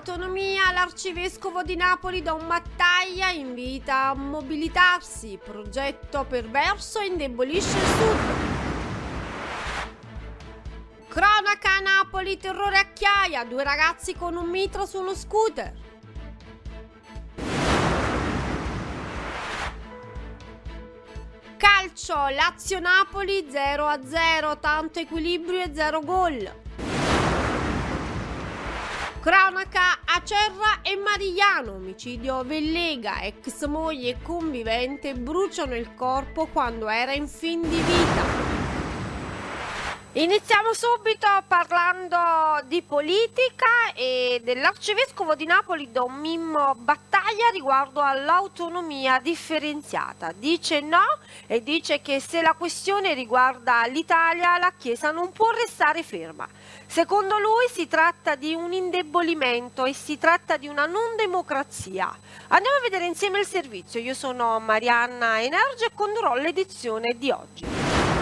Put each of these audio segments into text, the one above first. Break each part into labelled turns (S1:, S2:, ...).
S1: Autonomia, l'arcivescovo di Napoli Don Mattaglia invita a mobilitarsi, progetto perverso indebolisce il sud. Cronaca a Napoli, terrore a Chiaia, due ragazzi con un mitra su uno scooter. Calcio, Lazio-Napoli 0-0, tanto equilibrio e 0 gol. Cronaca Acerra e Marigliano, omicidio Vellega, ex moglie convivente bruciano il corpo quando era in fin di vita. Iniziamo subito parlando di politica e dell'arcivescovo di Napoli Don Mimmo Battaglia riguardo all'autonomia differenziata. Dice no e dice che se la questione riguarda l'Italia la Chiesa non può restare ferma. Secondo lui si tratta di un indebolimento e si tratta di una non democrazia. Andiamo a vedere insieme il servizio. Io sono Marianna Energia e condurrò l'edizione di oggi.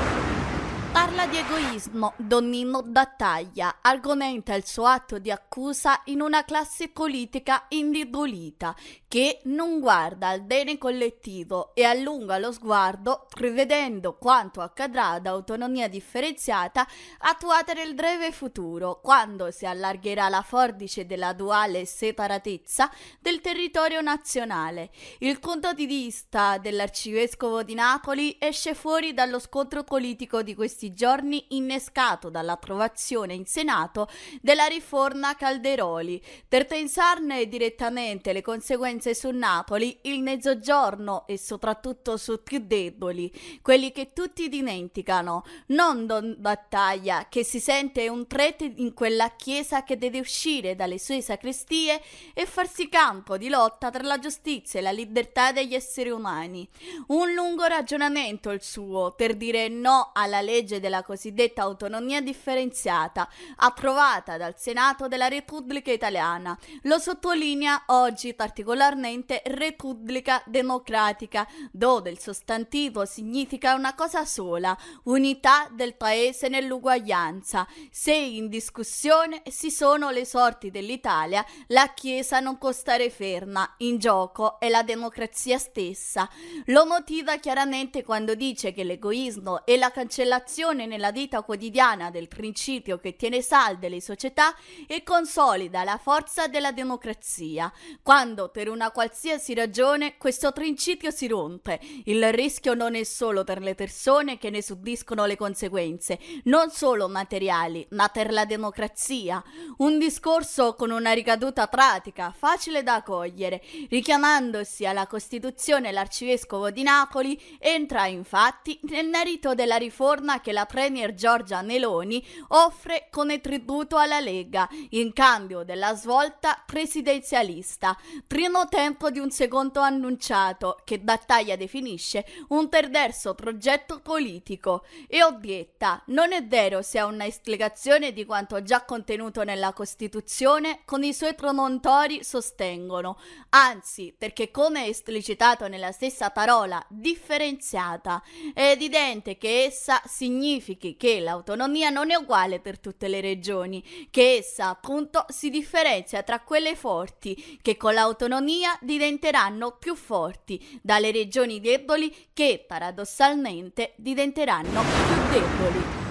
S2: Parla di egoismo, Donnino Battaglia argomenta il suo atto di accusa in una classe politica indebolita che non guarda al bene collettivo e allunga lo sguardo prevedendo quanto accadrà ad autonomia differenziata attuata nel breve futuro, quando si allargherà la forbice della duale separatezza del territorio nazionale. Il punto di vista dell'arcivescovo di Napoli esce fuori dallo scontro politico di questi questi giorni innescato dall'approvazione in Senato della riforma Calderoli. Per pensarne direttamente le conseguenze su Napoli, il mezzogiorno e soprattutto su più deboli, quelli che tutti dimenticano, non Don Battaglia che si sente un prete in quella chiesa che deve uscire dalle sue sacrestie e farsi campo di lotta per la giustizia e la libertà degli esseri umani. Un lungo ragionamento il suo per dire no alla legge della cosiddetta autonomia differenziata, approvata dal Senato della Repubblica Italiana. Lo sottolinea oggi particolarmente Repubblica Democratica, dove il sostantivo significa una cosa sola, unità del paese nell'uguaglianza. Se in discussione si sono le sorti dell'Italia, la Chiesa non può stare ferma, in gioco è la democrazia stessa. Lo motiva chiaramente quando dice che l'egoismo e la cancellazione applicazione nella vita quotidiana del principio che tiene salde le società e consolida la forza della democrazia. Quando per una qualsiasi ragione questo principio si rompe, il rischio non è solo per le persone che ne subiscono le conseguenze, non solo materiali, ma per la democrazia. Un discorso con una ricaduta pratica, facile da cogliere. Richiamandosi alla Costituzione l'arcivescovo di Napoli entra infatti nel merito della riforma che la la Premier Giorgia Meloni offre come tributo alla Lega in cambio della svolta presidenzialista. Primo tempo di un secondo annunciato che Battaglia definisce un perverso progetto politico. E obietta non è vero se ha una spiegazione di quanto già contenuto nella Costituzione con i suoi promontori sostengono, anzi perché come è esplicitato nella stessa parola differenziata. È evidente che essa significa significhi che l'autonomia non è uguale per tutte le regioni, che essa appunto si differenzia tra quelle forti che con l'autonomia diventeranno più forti dalle regioni deboli che paradossalmente diventeranno più deboli.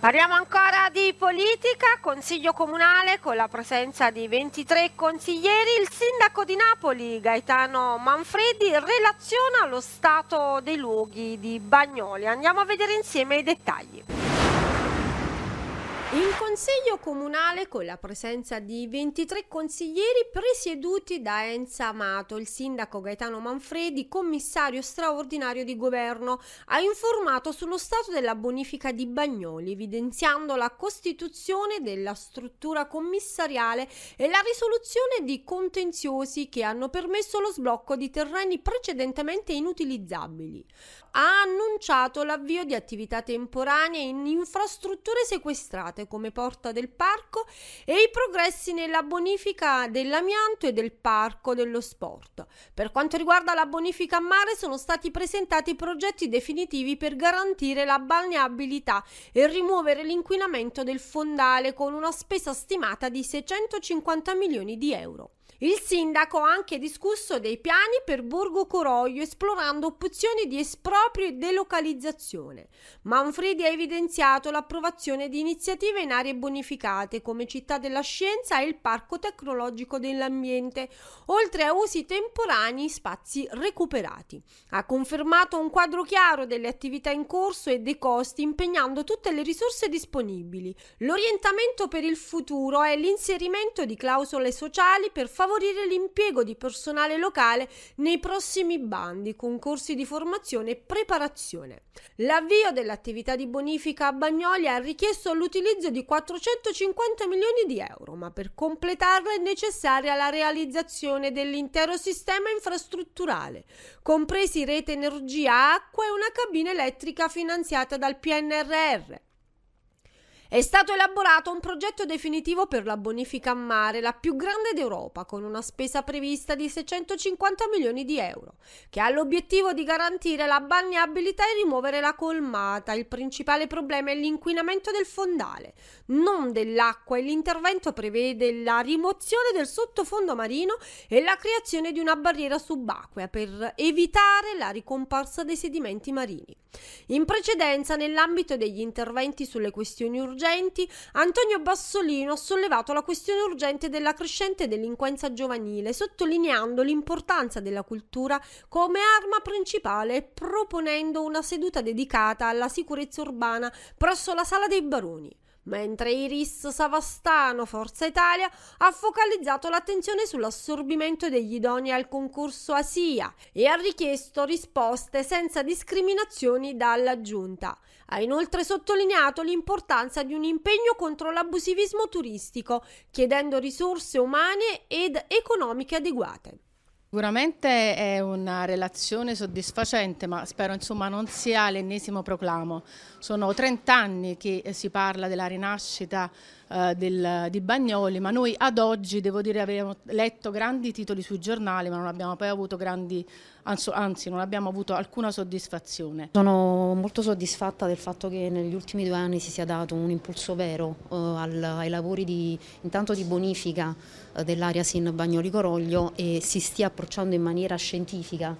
S1: Parliamo ancora di politica, Consiglio Comunale con la presenza di 23 consiglieri. Il sindaco di Napoli, Gaetano Manfredi, relaziona lo stato dei luoghi di Bagnoli. Andiamo a vedere insieme i dettagli. Il Consiglio Comunale, con la presenza di 23 consiglieri presieduti da Enza Amato, il sindaco Gaetano Manfredi, commissario straordinario di governo, ha informato sullo stato della bonifica di Bagnoli, evidenziando la costituzione della struttura commissariale e la risoluzione di contenziosi che hanno permesso lo sblocco di terreni precedentemente inutilizzabili. Ha annunciato l'avvio di attività temporanee in infrastrutture sequestrate utilizzate come porta del parco e i progressi nella bonifica dell'amianto e del parco dello sport. Per quanto riguarda la bonifica a mare sono stati presentati progetti definitivi per garantire la balneabilità e rimuovere l'inquinamento del fondale con una spesa stimata di 650 milioni di euro. Il sindaco ha anche discusso dei piani per Borgo Coroglio esplorando opzioni di esproprio e delocalizzazione. Manfredi ha evidenziato l'approvazione di iniziative in aree bonificate come Città della Scienza e il Parco Tecnologico dell'Ambiente, oltre a usi temporanei spazi recuperati. Ha confermato un quadro chiaro delle attività in corso e dei costi impegnando tutte le risorse disponibili. L'orientamento per il futuro è l'inserimento di clausole sociali per favorire favorire l'impiego di personale locale nei prossimi bandi, concorsi di formazione e preparazione. L'avvio dell'attività di bonifica a Bagnoli ha richiesto l'utilizzo di 450 milioni di euro, ma per completarla è necessaria la realizzazione dell'intero sistema infrastrutturale, compresi rete energia, acqua e una cabina elettrica finanziata dal PNRR. È stato elaborato un progetto definitivo per la bonifica a mare, la più grande d'Europa, con una spesa prevista di 650 milioni di euro, che ha l'obiettivo di garantire la balneabilità e rimuovere la colmata. Il principale problema è l'inquinamento del fondale, non dell'acqua e l'intervento prevede la rimozione del sottofondo marino e la creazione di una barriera subacquea per evitare la ricomparsa dei sedimenti marini. In precedenza, nell'ambito degli interventi sulle questioni urgenti, Antonio Bassolino ha sollevato la questione urgente della crescente delinquenza giovanile, sottolineando l'importanza della cultura come arma principale, proponendo una seduta dedicata alla sicurezza urbana presso la Sala dei Baroni mentre Iris Savastano, Forza Italia, ha focalizzato l'attenzione sull'assorbimento degli idonei al concorso ASIA e ha richiesto risposte senza discriminazioni dalla Giunta. Ha inoltre sottolineato l'importanza di un impegno contro l'abusivismo turistico, chiedendo risorse umane ed economiche adeguate.
S3: Sicuramente è una relazione soddisfacente, ma spero insomma non sia l'ennesimo proclamo. Sono 30 anni che si parla della rinascita eh, del, di Bagnoli, ma noi ad oggi, devo dire, abbiamo letto grandi titoli sui giornali, ma non abbiamo poi avuto grandi, anzi non abbiamo avuto alcuna soddisfazione.
S4: Sono molto soddisfatta del fatto che negli ultimi due anni si sia dato un impulso vero eh, al, ai lavori di, intanto di bonifica eh, dell'area Sin Bagnoli Coroglio e si stia approcciando in maniera scientifica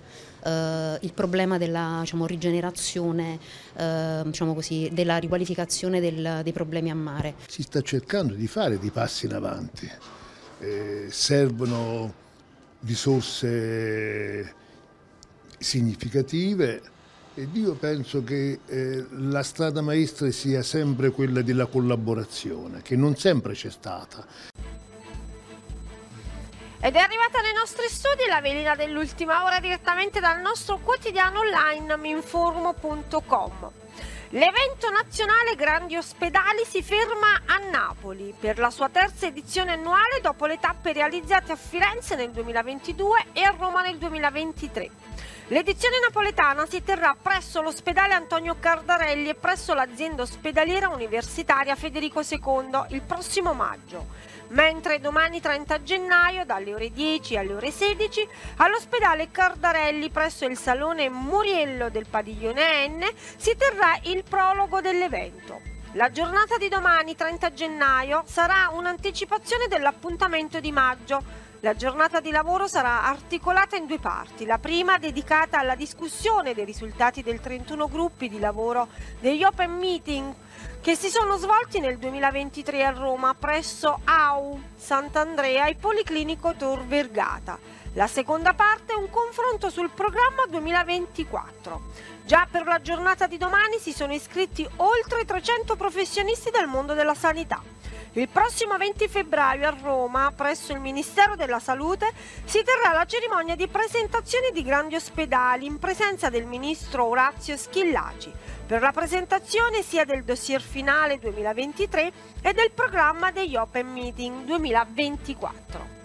S4: eh, il problema della diciamo, rigenerazione, eh, diciamo così, della riqualificazione del, dei problemi a mare.
S5: Si sta cercando di fare dei passi in avanti, eh, servono risorse significative ed io penso che eh, la strada maestra sia sempre quella della collaborazione, che non sempre c'è stata.
S1: Ed è arrivata nei nostri studi la velina dell'ultima ora direttamente dal nostro quotidiano online minformo.com. L'evento nazionale Grandi Ospedali si ferma a Napoli per la sua terza edizione annuale dopo le tappe realizzate a Firenze nel 2022 e a Roma nel 2023. L'edizione napoletana si terrà presso l'ospedale Antonio Cardarelli e presso l'azienda ospedaliera universitaria Federico II il prossimo maggio mentre domani 30 gennaio dalle ore 10 alle ore 16 all'ospedale Cardarelli presso il salone Muriello del padiglione N si terrà il prologo dell'evento. La giornata di domani 30 gennaio sarà un'anticipazione dell'appuntamento di maggio. La giornata di lavoro sarà articolata in due parti, la prima dedicata alla discussione dei risultati del 31 gruppi di lavoro degli Open Meeting che si sono svolti nel 2023 a Roma presso AU Sant'Andrea e Policlinico Tor Vergata. La seconda parte è un confronto sul programma 2024. Già per la giornata di domani si sono iscritti oltre 300 professionisti del mondo della sanità. Il prossimo 20 febbraio a Roma, presso il Ministero della Salute, si terrà la cerimonia di presentazione di grandi ospedali in presenza del ministro Orazio Schillaci per la presentazione sia del dossier finale 2023 e del programma degli Open Meeting 2024.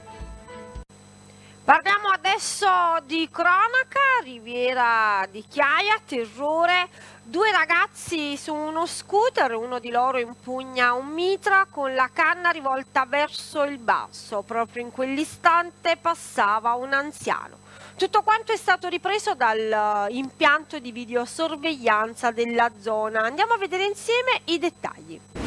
S1: Parliamo adesso di cronaca, Riviera di Chiaia, terrore, due ragazzi su uno scooter, uno di loro impugna un mitra con la canna rivolta verso il basso, proprio in quell'istante passava un anziano. Tutto quanto è stato ripreso dall'impianto di videosorveglianza della zona. Andiamo a vedere insieme i dettagli.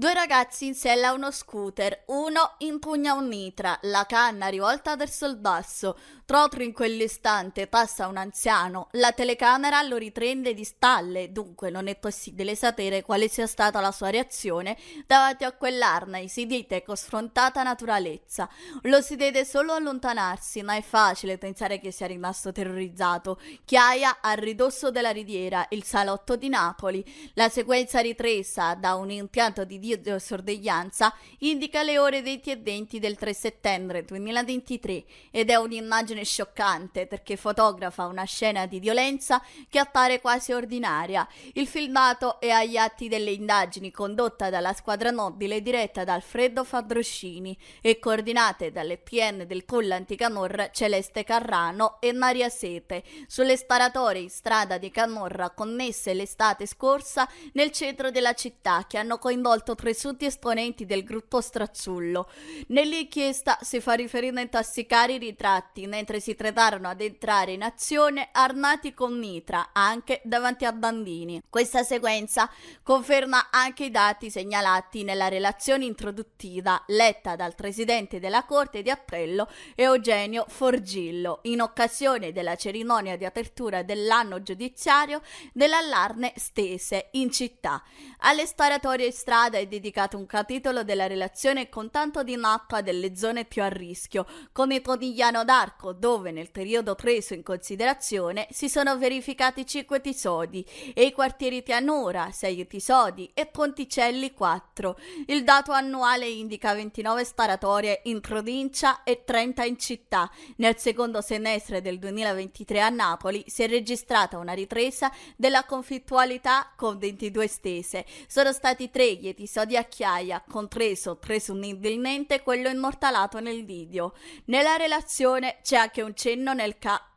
S2: Due ragazzi in sella a uno scooter, uno impugna un nitra, la canna rivolta verso il basso, Proprio in quell'istante passa un anziano, la telecamera lo riprende di stalle, dunque non è possibile sapere quale sia stata la sua reazione davanti a quell'arna esibita con sfrontata naturalezza. Lo si vede solo allontanarsi, ma è facile pensare che sia rimasto terrorizzato. Chiaia a ridosso della riviera, il salotto di Napoli. La sequenza ripresa da un impianto di videosorveglianza indica le ore 20 e 20 del 3 settembre 2023 ed è un'immagine immagine scioccante perché fotografa una scena di violenza che appare quasi ordinaria. Il filmato è agli atti delle indagini condotta dalla squadra nobile diretta da Alfredo Fadroscini e coordinate dalle PN del Colla Anticamorra Celeste Carrano e Maria Sete sulle sparatorie in strada di Camorra connesse l'estate scorsa nel centro della città che hanno coinvolto presunti esponenti del gruppo Strazzullo. Nell'inchiesta si fa riferimento a sicari ritratti mentre si prepararono ad entrare in azione armati con mitra anche davanti a bambini. Questa sequenza conferma anche i dati segnalati nella relazione introduttiva letta dal presidente della Corte di Appello Eugenio Forgillo in occasione della cerimonia di apertura dell'anno giudiziario dell'allarme stese in città. Alle sparatorie in strada è dedicato un capitolo della relazione con tanto di mappa delle zone più a rischio, come Ponigliano d'Arco, dove nel periodo preso in considerazione si sono verificati 5 episodi e i quartieri Pianura 6 episodi e Ponticelli 4. Il dato annuale indica 29 sparatorie in provincia e 30 in città. Nel secondo semestre del 2023 a Napoli si è registrata una ripresa della conflittualità con 22 stese. Sono stati tre gli episodi a Chiaia, compreso presumibilmente quello immortalato nel video. Nella relazione c'è anche un cenno nel ca-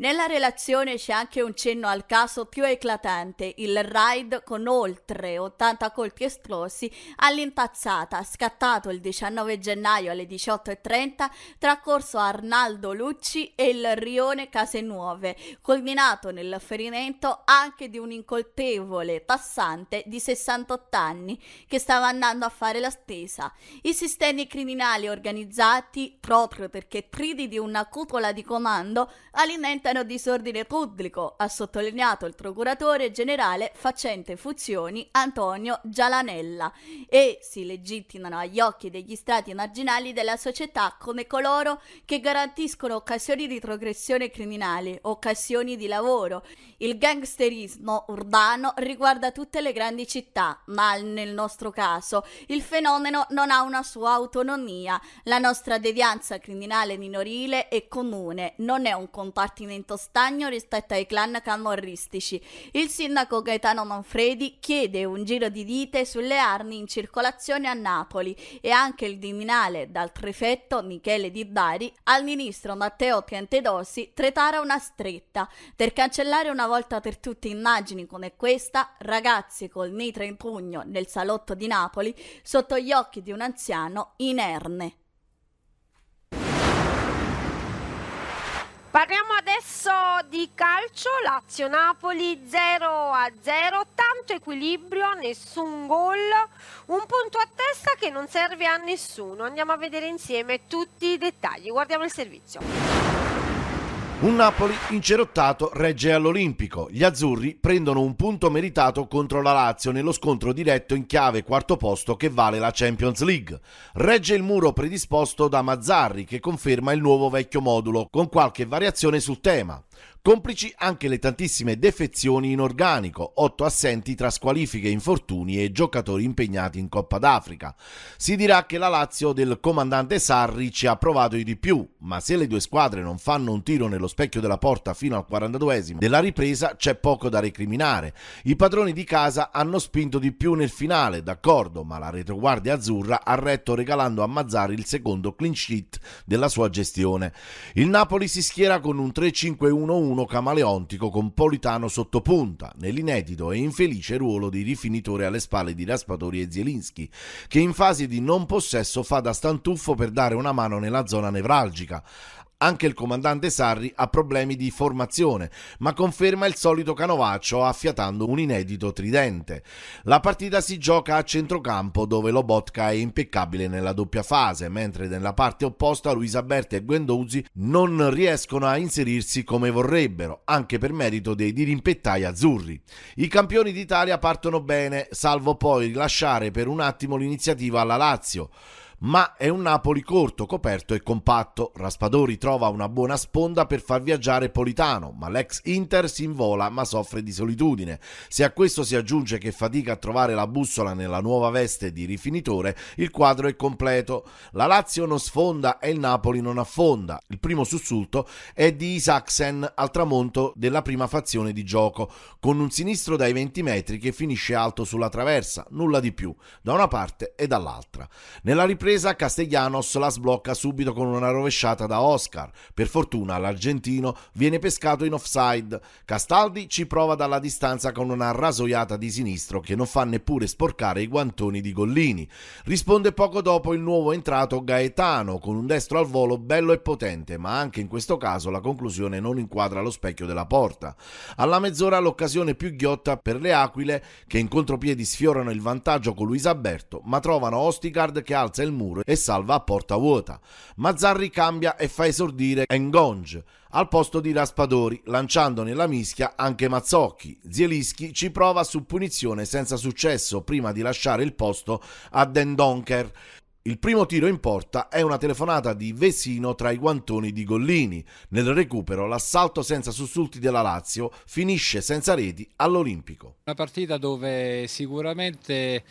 S2: nella relazione c'è anche un cenno al caso più eclatante, il raid con oltre 80 colpi esplosi all'impazzata, scattato il 19 gennaio alle 18.30 tra Corso Arnaldo Lucci e il Rione Case Nuove, culminato nel ferimento anche di un incolpevole passante di 68 anni che stava andando a fare la spesa. I sistemi criminali organizzati, proprio perché privi di una cupola di comando, alimentano alimentano disordine pubblico, ha sottolineato il procuratore generale facente funzioni Antonio Gialanella, e si legittimano agli occhi degli strati marginali della società come coloro che garantiscono occasioni di progressione criminale, occasioni di lavoro. Il gangsterismo urbano riguarda tutte le grandi città, ma nel nostro caso il fenomeno non ha una sua autonomia. La nostra devianza criminale minorile è comune, non è un compartimento atteggiamento stagno rispetto ai clan camorristici. Il sindaco Gaetano Manfredi chiede un giro di vite sulle armi in circolazione a Napoli e anche il Viminale dal prefetto Michele Di Bari al ministro Matteo Piantedosi tretara una stretta per cancellare una volta per tutte immagini come questa, ragazzi col mitra in pugno nel salotto di Napoli sotto gli occhi di un anziano inerme.
S1: Parliamo adesso di calcio, Lazio-Napoli 0 a 0, tanto equilibrio, nessun gol, un punto a testa che non serve a nessuno. Andiamo a vedere insieme tutti i dettagli, guardiamo il servizio.
S6: Un Napoli incerottato regge all'Olimpico. Gli azzurri prendono un punto meritato contro la Lazio nello scontro diretto in chiave quarto posto che vale la Champions League. Regge il muro predisposto da Mazzarri che conferma il nuovo vecchio modulo con qualche variazione sul tema. Complici anche le tantissime defezioni in organico, otto assenti tra squalifiche, infortuni e giocatori impegnati in Coppa d'Africa. Si dirà che la Lazio del comandante Sarri ci ha provato di più, ma se le due squadre non fanno un tiro nello specchio della porta fino al 42esimo della ripresa c'è poco da recriminare. I padroni di casa hanno spinto di più nel finale, d'accordo, ma la retroguardia azzurra ha retto regalando a Mazzari il secondo clean sheet della sua gestione. Il Napoli si schiera con un 3-5-1-1 camaleontico con Politano sottopunta, nell'inedito e infelice ruolo di rifinitore alle spalle di Raspatori e Zielinski, che in fase di non possesso fa da stantuffo per dare una mano nella zona nevralgica. Anche il comandante Sarri ha problemi di formazione, ma conferma il solito canovaccio affiatando un inedito tridente. La partita si gioca a centrocampo dove Lobotka è impeccabile nella doppia fase, mentre nella parte opposta Luisa Berti e Guendouzi non riescono a inserirsi come vorrebbero, anche per merito dei dirimpettai azzurri. I campioni d'Italia partono bene, salvo poi rilasciare per un attimo l'iniziativa alla Lazio ma è un Napoli corto, coperto e compatto. Raspadori trova una buona sponda per far viaggiare Politano, ma l'ex Inter si invola ma soffre di solitudine. Se a questo si aggiunge che fatica a trovare la bussola nella nuova veste di rifinitore, il quadro è completo. La Lazio non sfonda e il Napoli non affonda. Il primo sussulto è di Isaacsen al tramonto della prima fazione di gioco, con un sinistro dai 20 metri che finisce alto sulla traversa, nulla di più, da una parte e dall'altra. Nella ripresa ripresa Castellanos la sblocca subito con una rovesciata da Oscar. Per fortuna l'argentino viene pescato in offside. Castaldi ci prova dalla distanza con una rasoiata di sinistro che non fa neppure sporcare i guantoni di Gollini. Risponde poco dopo il nuovo entrato Gaetano con un destro al volo bello e potente, ma anche in questo caso la conclusione non inquadra lo specchio della porta. Alla mezz'ora l'occasione più ghiotta per le Aquile che in contropiedi sfiorano il vantaggio con Luis Alberto, ma trovano Ostigard che alza il muro e salva a porta vuota. Mazzarri cambia e fa esordire Engonge al posto di Raspadori, lanciando nella mischia anche Mazzocchi. Zielischi ci prova su punizione senza successo prima di lasciare il posto a Den Donker. Il primo tiro in porta è una telefonata di Vesino tra i guantoni di Gollini. Nel recupero l'assalto senza sussulti della Lazio finisce senza reti all'Olimpico.
S7: Una partita dove sicuramente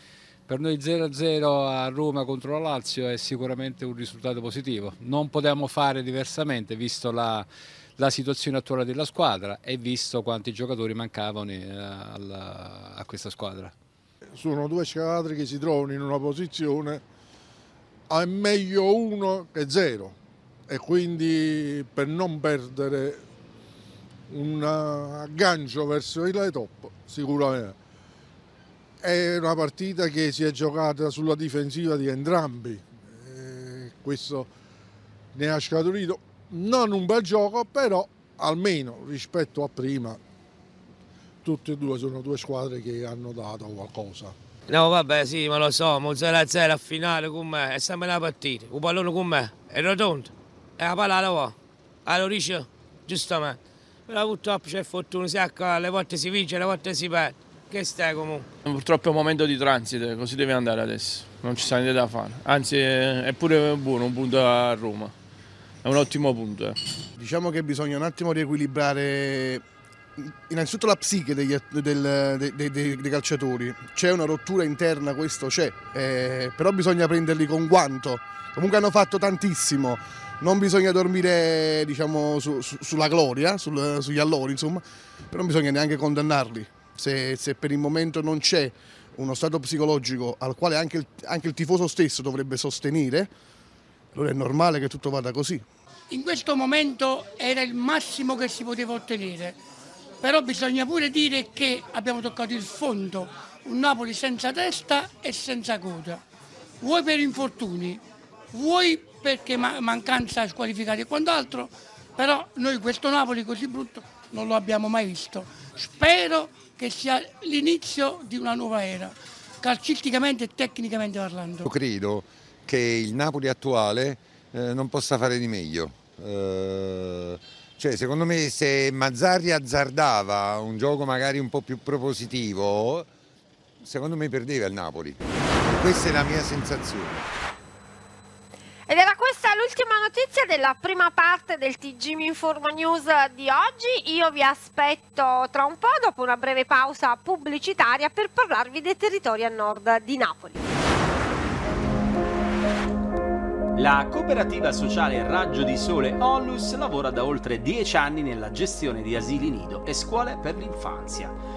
S7: per noi 0-0 a Roma contro la Lazio è sicuramente un risultato positivo. Non potevamo fare diversamente visto la, la situazione attuale della squadra e visto quanti giocatori mancavano eh, a, a questa squadra.
S8: Sono due squadre che si trovano in una posizione è meglio uno che zero e quindi per non perdere un aggancio verso il top sicuramente è una partita che si è giocata sulla difensiva di entrambi. Eh, questo ne ha scaturito non un bel gioco, però almeno rispetto a prima tutte e due sono due squadre che hanno dato qualcosa.
S9: No vabbè sì, ma lo so, mo 0-0 a finale con me, è sempre una partita, il pallone con me, è rotondo, e la palla la va, allora dice, giustamente, però purtroppo c'è fortuna, si acca, alle volte si vince, alle volte si perde. Che stai comunque?
S10: Purtroppo è un momento di transito, così deve andare adesso, non ci sta niente da fare. Anzi è pure buono un punto a Roma, è un ottimo punto. Eh.
S11: Diciamo che bisogna un attimo riequilibrare innanzitutto la psiche degli, del, dei, dei, dei, calciatori. C'è una rottura interna, questo c'è, eh, però bisogna prenderli con guanto. Comunque hanno fatto tantissimo, non bisogna dormire diciamo, su, su, sulla gloria, sul, sugli allori, insomma, però non bisogna neanche condannarli se, se per il momento non c'è uno stato psicologico al quale anche il, anche il tifoso stesso dovrebbe sostenere, allora è normale che tutto vada così.
S12: In questo momento era il massimo che si poteva ottenere, però bisogna pure dire che abbiamo toccato il fondo, un Napoli senza testa e senza coda, vuoi per infortuni, vuoi perché mancanza squalificati e quant'altro, però noi questo Napoli così brutto non lo abbiamo mai visto. Spero che sia l'inizio di una nuova era, calcisticamente e tecnicamente parlando.
S13: Io credo che il Napoli attuale eh, non possa fare di meglio. Eh, cioè, secondo me se Mazzarri azzardava un gioco magari un po' più propositivo, secondo me perdeva il Napoli. Questa è la mia sensazione.
S1: L'ultima notizia della prima parte del TG Informa News di oggi. Io vi aspetto tra un po' dopo una breve pausa pubblicitaria per parlarvi dei territori a nord di Napoli.
S14: La cooperativa sociale Raggio di Sole Onlus lavora da oltre 10 anni nella gestione di asili nido e scuole per l'infanzia.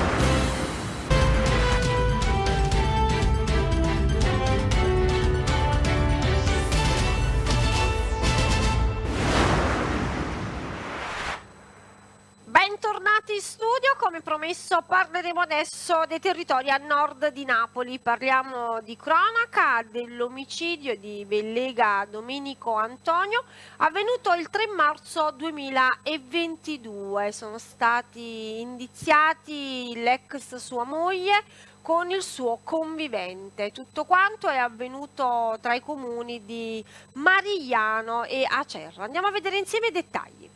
S1: Promesso parleremo adesso dei territori a nord di Napoli, parliamo di cronaca dell'omicidio di Bellega Domenico Antonio avvenuto il 3 marzo 2022, sono stati indiziati l'ex sua moglie con il suo convivente. Tutto quanto è avvenuto tra i comuni di Marigliano e Acerra. Andiamo a vedere insieme i dettagli.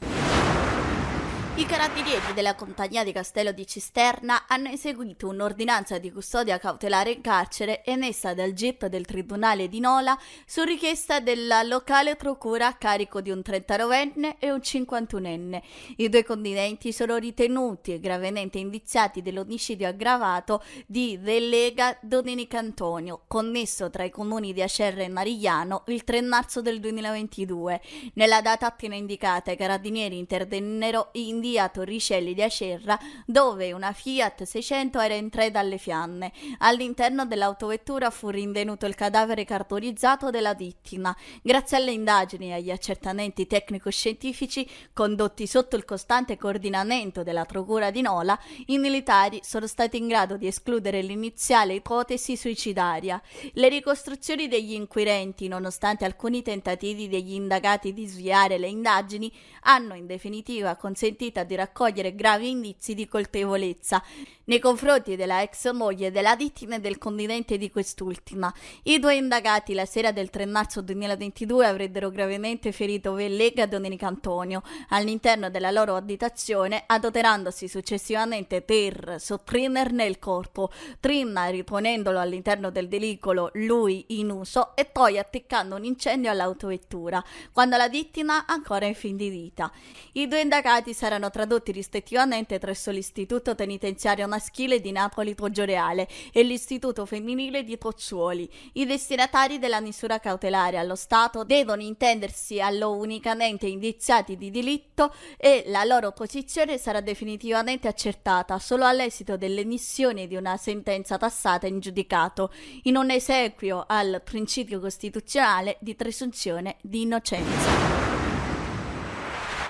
S2: I carabinieri della compagnia di Castello di Cisterna hanno eseguito un'ordinanza di custodia cautelare in carcere emessa dal GIP del Tribunale di Nola su richiesta della locale procura a carico di un 39enne e un 51enne. I due condiventi sono ritenuti e gravemente indiziati dell'omicidio aggravato di Delega Domenica Antonio, connesso tra i comuni di Acerra e Marigliano il 3 marzo del 2022. Nella data appena indicata i carabinieri intervennero in via Torricelli di Acerra, dove una Fiat 600 era in tre dalle fiamme. All'interno dell'autovettura fu rinvenuto il cadavere cartorizzato della vittima. Grazie alle indagini e agli accertamenti tecnico-scientifici condotti sotto il costante coordinamento della Procura di Nola, i militari sono stati in grado di escludere l'iniziale ipotesi suicidaria. Le ricostruzioni degli inquirenti, nonostante alcuni tentativi degli indagati di sviare le indagini, hanno in definitiva consentito consentita di raccogliere gravi indizi di colpevolezza nei confronti della ex moglie della vittima e del convivente di quest'ultima. I due indagati la sera del 3 marzo 2022 avrebbero gravemente ferito Vellega Domenica Antonio all'interno della loro abitazione, adoperandosi successivamente per sopprimerne il corpo, prima riponendolo all'interno del veicolo lui in uso e poi attaccando un incendio all'autovettura, quando la vittima ancora in fin di vita. I due indagati saranno tradotti rispettivamente presso l'istituto penitenziario maschile di Napoli Poggioreale e l'Istituto Femminile di Pozzuoli. I destinatari della misura cautelare allo Stato devono intendersi allo unicamente indiziati di delitto e la loro posizione sarà definitivamente accertata solo all'esito dell'emissione di una sentenza passata in giudicato, in un esequio al principio costituzionale di presunzione di innocenza.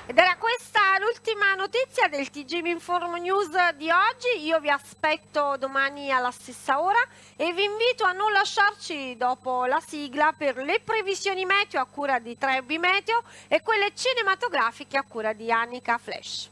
S1: Ed era questa l'ultima notizia del TG Inform News di oggi. Io vi aspetto domani alla stessa ora e vi invito a non lasciarci dopo la sigla per le previsioni meteo a cura di Trebbi Meteo e quelle cinematografiche a cura di Annika Flash.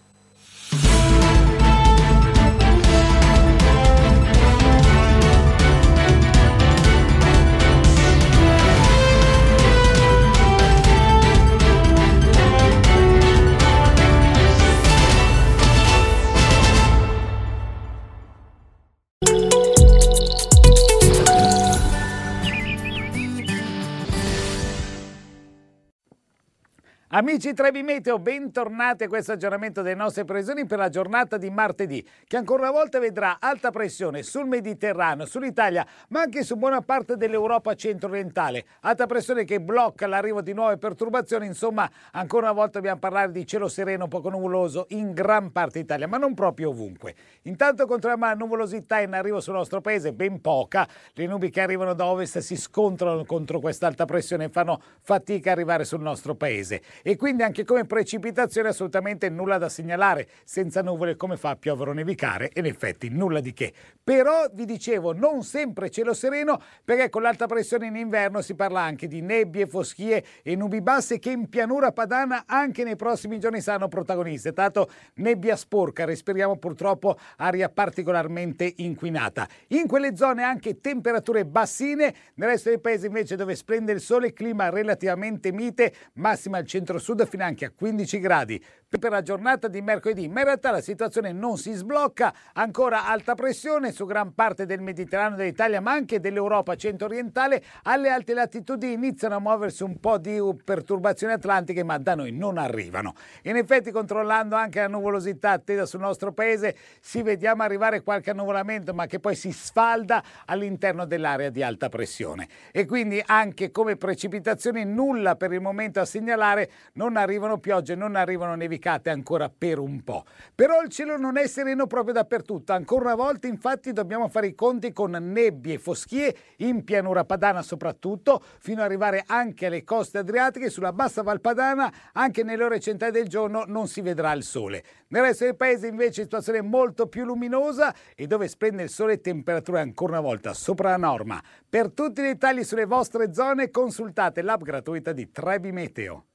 S15: Amici Trebi Meteo, bentornati a questo aggiornamento delle nostre previsioni per la giornata di martedì, che ancora una volta vedrà alta pressione sul Mediterraneo, sull'Italia, ma anche su buona parte dell'Europa centro-orientale. Alta pressione che blocca l'arrivo di nuove perturbazioni, insomma, ancora una volta dobbiamo parlare di cielo sereno poco nuvoloso in gran parte d'Italia, ma non proprio ovunque. Intanto controlliamo la nuvolosità in arrivo sul nostro paese, ben poca. Le nubi che arrivano da ovest si scontrano contro questa alta pressione e fanno fatica a arrivare sul nostro paese e quindi anche come precipitazione assolutamente nulla da segnalare, senza nuvole come fa a piovere o nevicare, in effetti nulla di che. Però vi dicevo, non sempre cielo sereno, perché con l'alta pressione in inverno si parla anche di nebbie, foschie e nubi basse che in pianura padana anche nei prossimi giorni saranno protagoniste. Tanto nebbia sporca, respiriamo purtroppo aria particolarmente inquinata. In quelle zone anche temperature bassine, nel resto del paese invece dove splende il sole, clima relativamente mite, massima al centro centro-sud fino anche a 15 gradi per la giornata di mercoledì, ma in realtà la situazione non si sblocca, ancora alta pressione su gran parte del Mediterraneo dell'Italia, ma anche dell'Europa centro-orientale, alle alte latitudini iniziano a muoversi un po' di perturbazioni atlantiche, ma da noi non arrivano. In effetti, controllando anche la nuvolosità attesa sul nostro paese, si vediamo arrivare qualche annuvolamento, ma che poi si sfalda all'interno dell'area di alta pressione. E quindi anche come precipitazioni nulla per il momento a segnalare, non arrivano piogge, non arrivano nevicate ancora per un po'. Però il cielo non è sereno proprio dappertutto. Ancora una volta, infatti, dobbiamo fare i conti con nebbie e foschie in pianura padana soprattutto, fino ad arrivare anche alle coste adriatiche. Sulla bassa Valpadana, anche nelle ore centrali del giorno, non si vedrà il sole. Nel resto del paese, invece, situazione molto più luminosa e dove splende il sole, temperature ancora una volta sopra la norma. Per tutti i dettagli sulle vostre zone, consultate l'app gratuita di Trebi Meteo.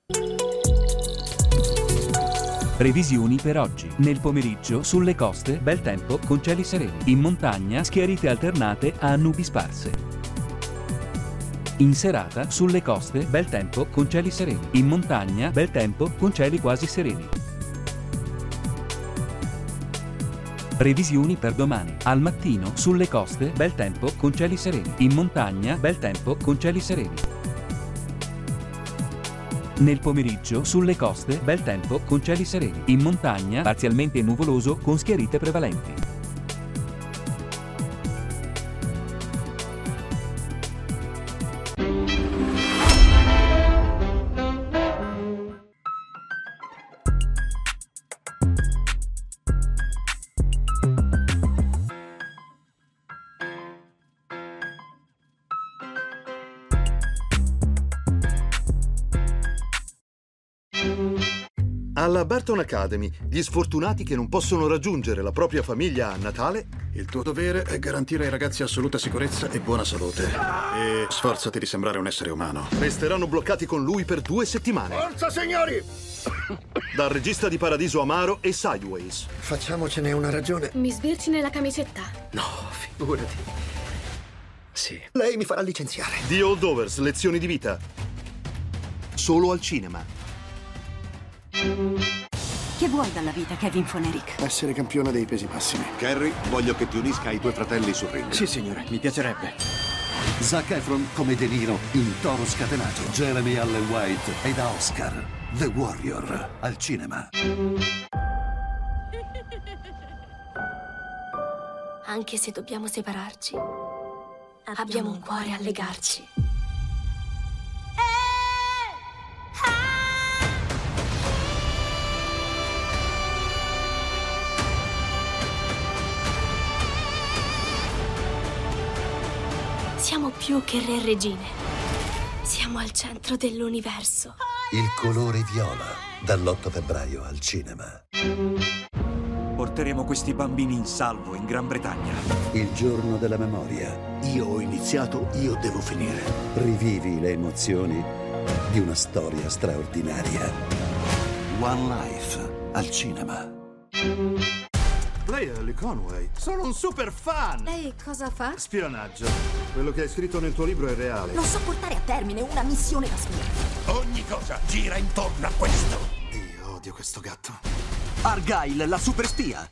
S16: Previsioni per oggi. Nel pomeriggio sulle coste bel tempo con cieli sereni. In montagna schiarite alternate a nubi sparse. In serata sulle coste bel tempo con cieli sereni. In montagna bel tempo con cieli quasi sereni. Previsioni per domani. Al mattino sulle coste bel tempo con cieli sereni. In montagna bel tempo con cieli sereni. Nel pomeriggio, sulle coste, bel tempo con cieli sereni. In montagna, parzialmente nuvoloso con schiarite prevalenti.
S17: Alla Barton Academy, gli sfortunati che non possono raggiungere la propria famiglia a Natale.
S18: Il tuo dovere è garantire ai ragazzi assoluta sicurezza e buona salute. E sforzati di sembrare un essere umano.
S17: Resteranno bloccati con lui per due settimane.
S18: Forza, signori!
S17: Dal regista di Paradiso Amaro e Sideways.
S18: Facciamocene una ragione.
S19: Mi sbirci nella camicetta.
S18: No, figurati. Sì. Lei mi farà licenziare.
S17: The Holdovers, lezioni di vita. Solo al cinema.
S20: Vuoi dalla vita, Kevin Fonerick?
S18: Essere campione dei pesi massimi.
S21: Carrie, voglio che ti unisca ai tuoi fratelli sul ring.
S18: Sì, signore, mi piacerebbe.
S21: Zac Efron come De Niro in Toro Scatenato. Jeremy Allen White e da Oscar. The Warrior al cinema.
S19: Anche se dobbiamo separarci, abbiamo un cuore a legarci. Siamo più che re e regine. Siamo al centro dell'universo.
S21: Il colore viola, dall'8 febbraio al cinema.
S22: Porteremo questi bambini in salvo in Gran Bretagna.
S21: Il giorno della memoria.
S18: Io ho iniziato, io devo finire.
S21: Rivivi le emozioni di una storia straordinaria. One Life al cinema.
S17: Lei è Ellie Conway. Sono un super fan!
S19: Lei cosa fa?
S17: Spionaggio. Quello che hai scritto nel tuo libro è reale.
S19: Non so portare a termine una missione da spia.
S22: Ogni cosa gira intorno a questo.
S17: Dio, odio questo gatto.
S22: Argyle, la super spia.